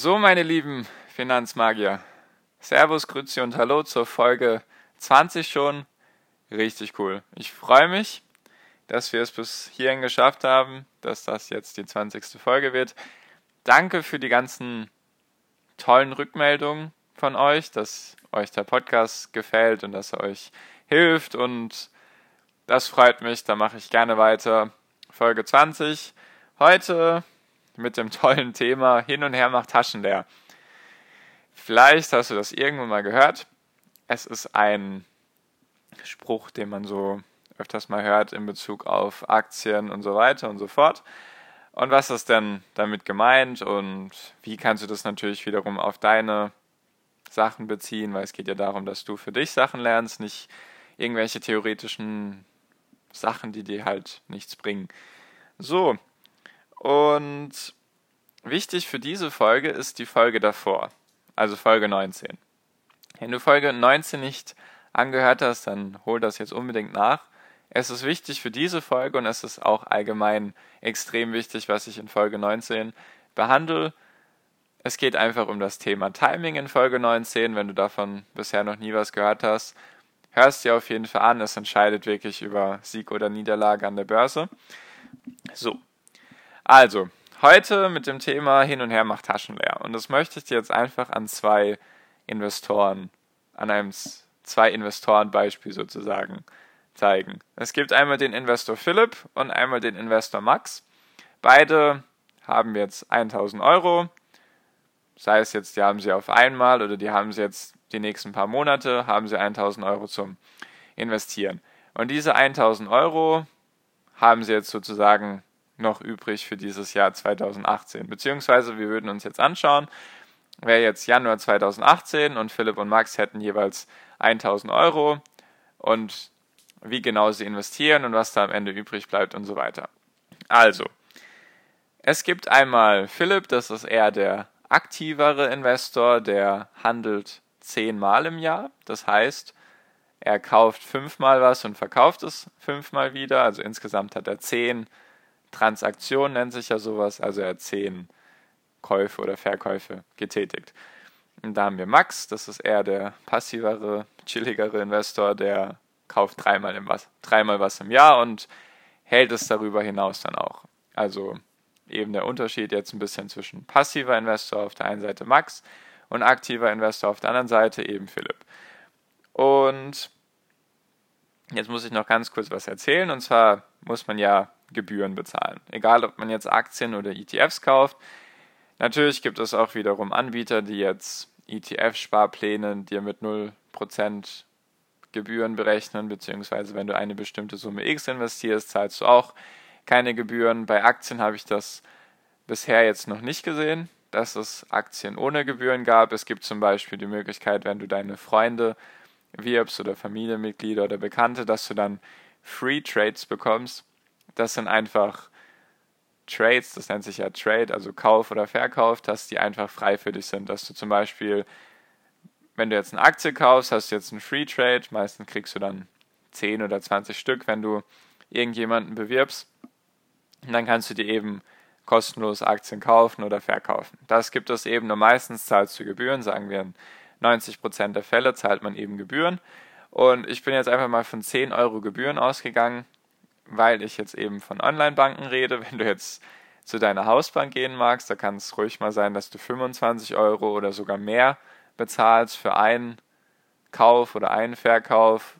So, meine lieben Finanzmagier. Servus, Grüezi und Hallo zur Folge 20 schon. Richtig cool. Ich freue mich, dass wir es bis hierhin geschafft haben, dass das jetzt die 20. Folge wird. Danke für die ganzen tollen Rückmeldungen von euch, dass euch der Podcast gefällt und dass er euch hilft und das freut mich, da mache ich gerne weiter. Folge 20. Heute mit dem tollen Thema Hin und Her macht Taschen leer. Vielleicht hast du das irgendwann mal gehört. Es ist ein Spruch, den man so öfters mal hört in Bezug auf Aktien und so weiter und so fort. Und was ist denn damit gemeint und wie kannst du das natürlich wiederum auf deine Sachen beziehen, weil es geht ja darum, dass du für dich Sachen lernst, nicht irgendwelche theoretischen Sachen, die dir halt nichts bringen. So, und wichtig für diese Folge ist die Folge davor, also Folge 19. Wenn du Folge 19 nicht angehört hast, dann hol das jetzt unbedingt nach. Es ist wichtig für diese Folge und es ist auch allgemein extrem wichtig, was ich in Folge 19 behandle. Es geht einfach um das Thema Timing in Folge 19. Wenn du davon bisher noch nie was gehört hast, hörst dir auf jeden Fall an. Es entscheidet wirklich über Sieg oder Niederlage an der Börse. So, also, heute mit dem Thema Hin und Her macht Taschen leer. Und das möchte ich dir jetzt einfach an zwei Investoren, an einem zwei Investorenbeispiel sozusagen zeigen. Es gibt einmal den Investor Philipp und einmal den Investor Max. Beide haben jetzt 1000 Euro. Sei es jetzt, die haben sie auf einmal oder die haben sie jetzt die nächsten paar Monate, haben sie 1000 Euro zum Investieren. Und diese 1000 Euro haben sie jetzt sozusagen noch übrig für dieses Jahr 2018. Beziehungsweise wir würden uns jetzt anschauen, wäre jetzt Januar 2018 und Philipp und Max hätten jeweils 1000 Euro und wie genau sie investieren und was da am Ende übrig bleibt und so weiter. Also, es gibt einmal Philipp, das ist eher der aktivere Investor, der handelt zehnmal im Jahr. Das heißt, er kauft fünfmal was und verkauft es fünfmal wieder. Also insgesamt hat er zehn Transaktion nennt sich ja sowas, also er hat zehn Käufe oder Verkäufe getätigt. Und da haben wir Max, das ist eher der passivere, chilligere Investor, der kauft dreimal, im was, dreimal was im Jahr und hält es darüber hinaus dann auch. Also eben der Unterschied jetzt ein bisschen zwischen passiver Investor auf der einen Seite Max und aktiver Investor auf der anderen Seite eben Philipp. Und jetzt muss ich noch ganz kurz was erzählen. Und zwar muss man ja Gebühren bezahlen. Egal, ob man jetzt Aktien oder ETFs kauft. Natürlich gibt es auch wiederum Anbieter, die jetzt ETF-Sparpläne dir mit 0% Gebühren berechnen, beziehungsweise wenn du eine bestimmte Summe X investierst, zahlst du auch keine Gebühren. Bei Aktien habe ich das bisher jetzt noch nicht gesehen, dass es Aktien ohne Gebühren gab. Es gibt zum Beispiel die Möglichkeit, wenn du deine Freunde wirbst oder Familienmitglieder oder Bekannte, dass du dann Free Trades bekommst. Das sind einfach Trades, das nennt sich ja Trade, also Kauf oder Verkauf, dass die einfach frei für dich sind. Dass du zum Beispiel, wenn du jetzt eine Aktie kaufst, hast du jetzt einen Free Trade, meistens kriegst du dann 10 oder 20 Stück, wenn du irgendjemanden bewirbst. Und dann kannst du dir eben kostenlos Aktien kaufen oder verkaufen. Das gibt es eben nur meistens, zahlst du Gebühren, sagen wir in 90% der Fälle zahlt man eben Gebühren. Und ich bin jetzt einfach mal von 10 Euro Gebühren ausgegangen weil ich jetzt eben von Online-Banken rede. Wenn du jetzt zu deiner Hausbank gehen magst, da kann es ruhig mal sein, dass du 25 Euro oder sogar mehr bezahlst für einen Kauf oder einen Verkauf.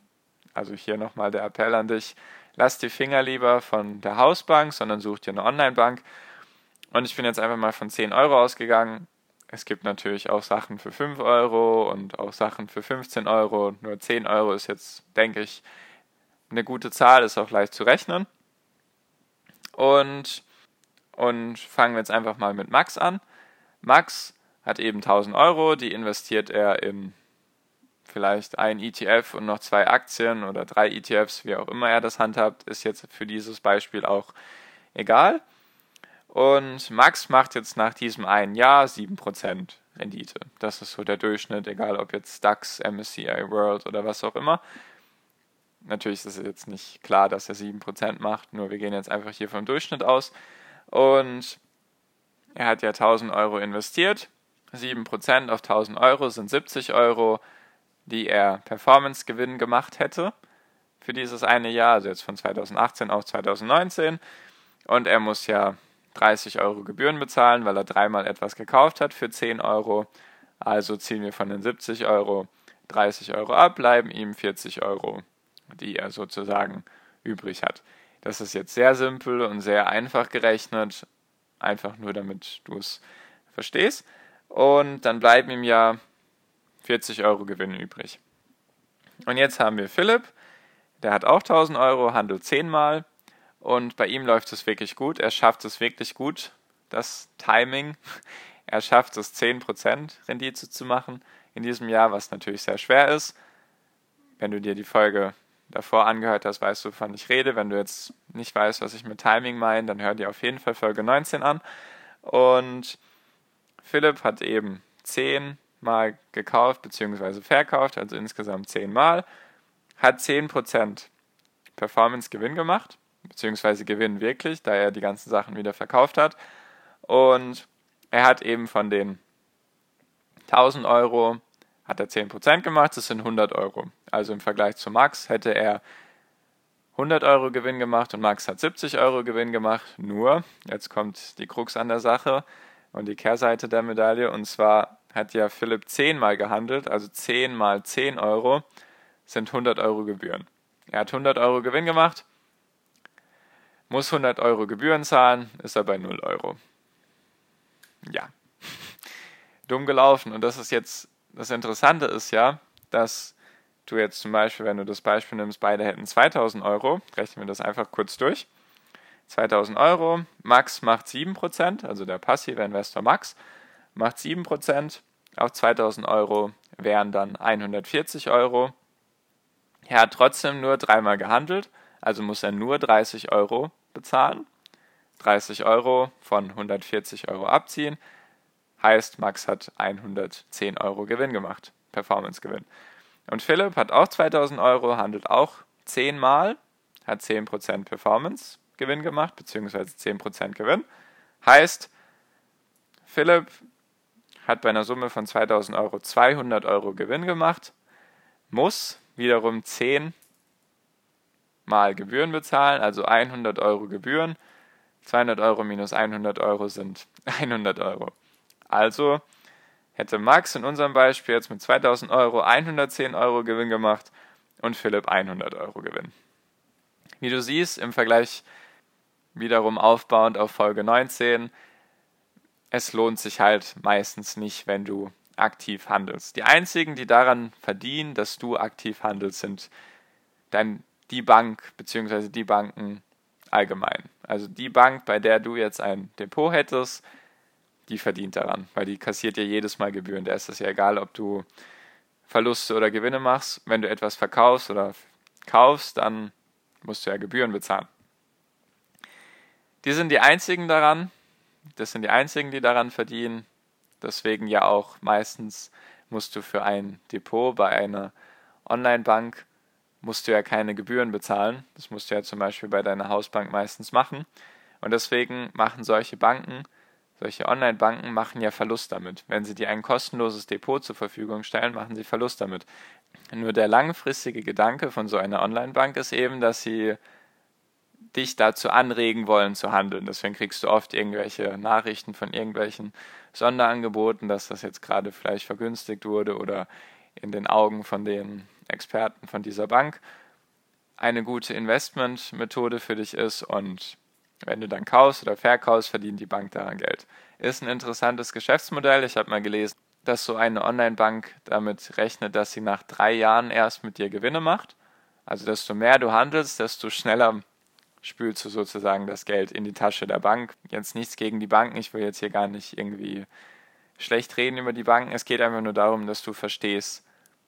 Also hier nochmal der Appell an dich. Lass die Finger lieber von der Hausbank, sondern such dir eine Online-Bank. Und ich bin jetzt einfach mal von 10 Euro ausgegangen. Es gibt natürlich auch Sachen für 5 Euro und auch Sachen für 15 Euro. Nur 10 Euro ist jetzt, denke ich, eine gute Zahl, ist auch leicht zu rechnen. Und, und fangen wir jetzt einfach mal mit Max an. Max hat eben 1000 Euro, die investiert er in vielleicht ein ETF und noch zwei Aktien oder drei ETFs, wie auch immer er das handhabt, ist jetzt für dieses Beispiel auch egal. Und Max macht jetzt nach diesem einen Jahr 7% Rendite. Das ist so der Durchschnitt, egal ob jetzt DAX, MSCI World oder was auch immer. Natürlich ist es jetzt nicht klar, dass er 7% macht, nur wir gehen jetzt einfach hier vom Durchschnitt aus. Und er hat ja 1000 Euro investiert. 7% auf 1000 Euro sind 70 Euro, die er Performance-Gewinn gemacht hätte für dieses eine Jahr, also jetzt von 2018 auf 2019. Und er muss ja 30 Euro Gebühren bezahlen, weil er dreimal etwas gekauft hat für 10 Euro. Also ziehen wir von den 70 Euro 30 Euro ab, bleiben ihm 40 Euro, die er sozusagen übrig hat. Das ist jetzt sehr simpel und sehr einfach gerechnet, einfach nur damit du es verstehst. Und dann bleiben ihm ja 40 Euro Gewinn übrig. Und jetzt haben wir Philipp, der hat auch 1000 Euro, handelt 10 Mal und bei ihm läuft es wirklich gut. Er schafft es wirklich gut, das Timing. Er schafft es 10% Rendite zu machen in diesem Jahr, was natürlich sehr schwer ist. Wenn du dir die Folge davor angehört hast, weißt du, wovon ich rede. Wenn du jetzt nicht weißt, was ich mit Timing meine, dann hör dir auf jeden Fall Folge 19 an. Und Philipp hat eben 10 Mal gekauft bzw. verkauft, also insgesamt 10 Mal, hat 10% Performance-Gewinn gemacht beziehungsweise Gewinn wirklich, da er die ganzen Sachen wieder verkauft hat. Und er hat eben von den 1000 Euro hat er 10% gemacht, das sind 100 Euro. Also im Vergleich zu Max hätte er 100 Euro Gewinn gemacht und Max hat 70 Euro Gewinn gemacht. Nur, jetzt kommt die Krux an der Sache und die Kehrseite der Medaille. Und zwar hat ja Philipp 10 mal gehandelt, also 10 mal 10 Euro sind 100 Euro Gebühren. Er hat 100 Euro Gewinn gemacht, muss 100 Euro Gebühren zahlen, ist er bei 0 Euro. Ja, dumm gelaufen. Und das ist jetzt, das Interessante ist ja, dass du jetzt zum Beispiel, wenn du das Beispiel nimmst, beide hätten 2000 Euro, rechnen wir das einfach kurz durch. 2000 Euro, Max macht 7%, also der passive Investor Max macht 7%, auf 2000 Euro wären dann 140 Euro. Er hat trotzdem nur dreimal gehandelt, also muss er nur 30 Euro bezahlen. 30 Euro von 140 Euro abziehen. Heißt, Max hat 110 Euro Gewinn gemacht. Performance-Gewinn. Und Philipp hat auch 2000 Euro, handelt auch 10 Mal, hat 10% Performance-Gewinn gemacht, beziehungsweise 10% Gewinn. Heißt, Philipp hat bei einer Summe von 2000 Euro 200 Euro Gewinn gemacht, muss wiederum 10 mal Gebühren bezahlen, also 100 Euro Gebühren. 200 Euro minus 100 Euro sind 100 Euro. Also hätte Max in unserem Beispiel jetzt mit 2000 Euro 110 Euro Gewinn gemacht und Philipp 100 Euro Gewinn. Wie du siehst, im Vergleich wiederum aufbauend auf Folge 19, es lohnt sich halt meistens nicht, wenn du aktiv handelst. Die einzigen, die daran verdienen, dass du aktiv handelst, sind dein die Bank bzw. die Banken allgemein. Also die Bank, bei der du jetzt ein Depot hättest, die verdient daran, weil die kassiert ja jedes Mal Gebühren. Da ist es ja egal, ob du Verluste oder Gewinne machst. Wenn du etwas verkaufst oder kaufst, dann musst du ja Gebühren bezahlen. Die sind die einzigen daran, das sind die einzigen, die daran verdienen. Deswegen ja auch meistens musst du für ein Depot bei einer Online-Bank musst du ja keine Gebühren bezahlen. Das musst du ja zum Beispiel bei deiner Hausbank meistens machen. Und deswegen machen solche Banken, solche Online-Banken machen ja Verlust damit. Wenn sie dir ein kostenloses Depot zur Verfügung stellen, machen sie Verlust damit. Nur der langfristige Gedanke von so einer Online-Bank ist eben, dass sie dich dazu anregen wollen zu handeln. Deswegen kriegst du oft irgendwelche Nachrichten von irgendwelchen Sonderangeboten, dass das jetzt gerade vielleicht vergünstigt wurde oder in den Augen von den Experten von dieser Bank eine gute Investmentmethode für dich ist und wenn du dann kaufst oder verkaufst, verdient die Bank daran Geld. Ist ein interessantes Geschäftsmodell. Ich habe mal gelesen, dass so eine Online-Bank damit rechnet, dass sie nach drei Jahren erst mit dir Gewinne macht. Also desto mehr du handelst, desto schneller spülst du sozusagen das Geld in die Tasche der Bank. Jetzt nichts gegen die Banken, ich will jetzt hier gar nicht irgendwie schlecht reden über die Banken. Es geht einfach nur darum, dass du verstehst,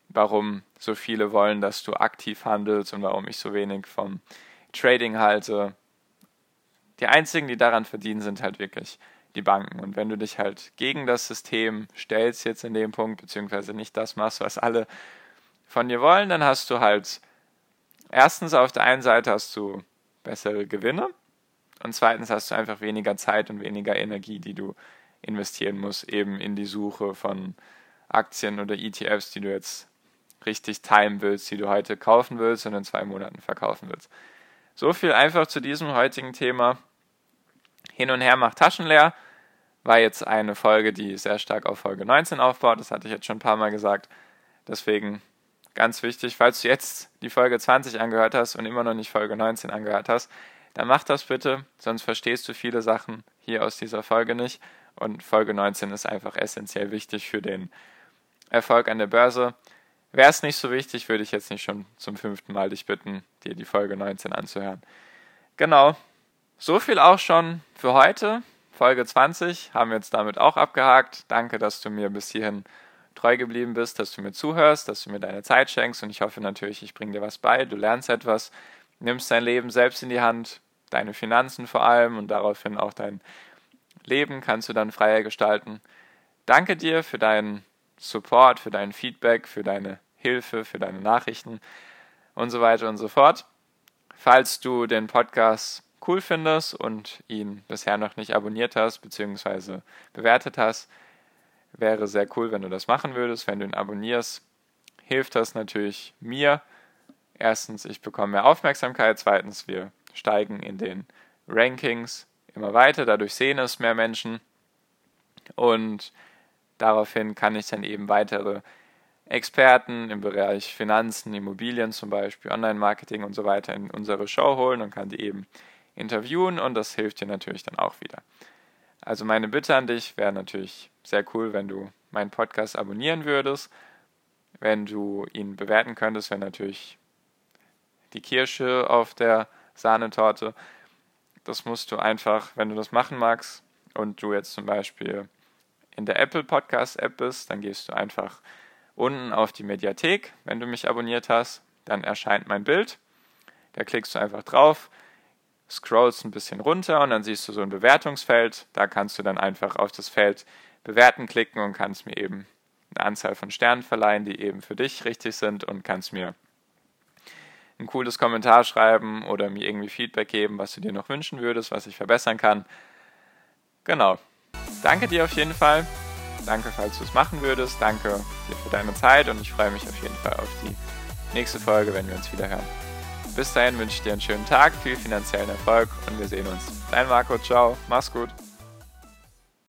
warum so viele wollen, dass du aktiv handelst und warum ich so wenig vom Trading halte. Die einzigen, die daran verdienen, sind halt wirklich die Banken. Und wenn du dich halt gegen das System stellst jetzt in dem Punkt, beziehungsweise nicht das machst, was alle von dir wollen, dann hast du halt erstens auf der einen Seite hast du bessere Gewinne und zweitens hast du einfach weniger Zeit und weniger Energie, die du investieren musst, eben in die Suche von Aktien oder ETFs, die du jetzt richtig timen willst, die du heute kaufen willst und in zwei Monaten verkaufen willst. So viel einfach zu diesem heutigen Thema. Hin und her macht Taschen leer. War jetzt eine Folge, die sehr stark auf Folge 19 aufbaut. Das hatte ich jetzt schon ein paar Mal gesagt. Deswegen ganz wichtig, falls du jetzt die Folge 20 angehört hast und immer noch nicht Folge 19 angehört hast, dann mach das bitte, sonst verstehst du viele Sachen hier aus dieser Folge nicht. Und Folge 19 ist einfach essentiell wichtig für den Erfolg an der Börse. Wäre es nicht so wichtig, würde ich jetzt nicht schon zum fünften Mal dich bitten, dir die Folge 19 anzuhören. Genau. So viel auch schon für heute. Folge 20 haben wir jetzt damit auch abgehakt. Danke, dass du mir bis hierhin treu geblieben bist, dass du mir zuhörst, dass du mir deine Zeit schenkst und ich hoffe natürlich, ich bringe dir was bei, du lernst etwas, nimmst dein Leben selbst in die Hand, deine Finanzen vor allem und daraufhin auch dein Leben kannst du dann freier gestalten. Danke dir für deinen Support, für dein Feedback, für deine Hilfe, für deine Nachrichten und so weiter und so fort. Falls du den Podcast cool findest und ihn bisher noch nicht abonniert hast bzw. bewertet hast, wäre sehr cool, wenn du das machen würdest. Wenn du ihn abonnierst, hilft das natürlich mir. Erstens, ich bekomme mehr Aufmerksamkeit. Zweitens, wir steigen in den Rankings immer weiter. Dadurch sehen es mehr Menschen. Und Daraufhin kann ich dann eben weitere Experten im Bereich Finanzen, Immobilien zum Beispiel, Online-Marketing und so weiter in unsere Show holen und kann die eben interviewen und das hilft dir natürlich dann auch wieder. Also meine Bitte an dich wäre natürlich sehr cool, wenn du meinen Podcast abonnieren würdest, wenn du ihn bewerten könntest, wäre natürlich die Kirsche auf der Sahnetorte. Das musst du einfach, wenn du das machen magst und du jetzt zum Beispiel in der Apple Podcast App bist, dann gehst du einfach unten auf die Mediathek, wenn du mich abonniert hast, dann erscheint mein Bild. Da klickst du einfach drauf, scrollst ein bisschen runter und dann siehst du so ein Bewertungsfeld. Da kannst du dann einfach auf das Feld Bewerten klicken und kannst mir eben eine Anzahl von Sternen verleihen, die eben für dich richtig sind und kannst mir ein cooles Kommentar schreiben oder mir irgendwie Feedback geben, was du dir noch wünschen würdest, was ich verbessern kann. Genau. Danke dir auf jeden Fall. Danke, falls du es machen würdest. Danke dir für deine Zeit und ich freue mich auf jeden Fall auf die nächste Folge, wenn wir uns wieder hören. Bis dahin wünsche ich dir einen schönen Tag, viel finanziellen Erfolg und wir sehen uns. Dein Marco, ciao, mach's gut.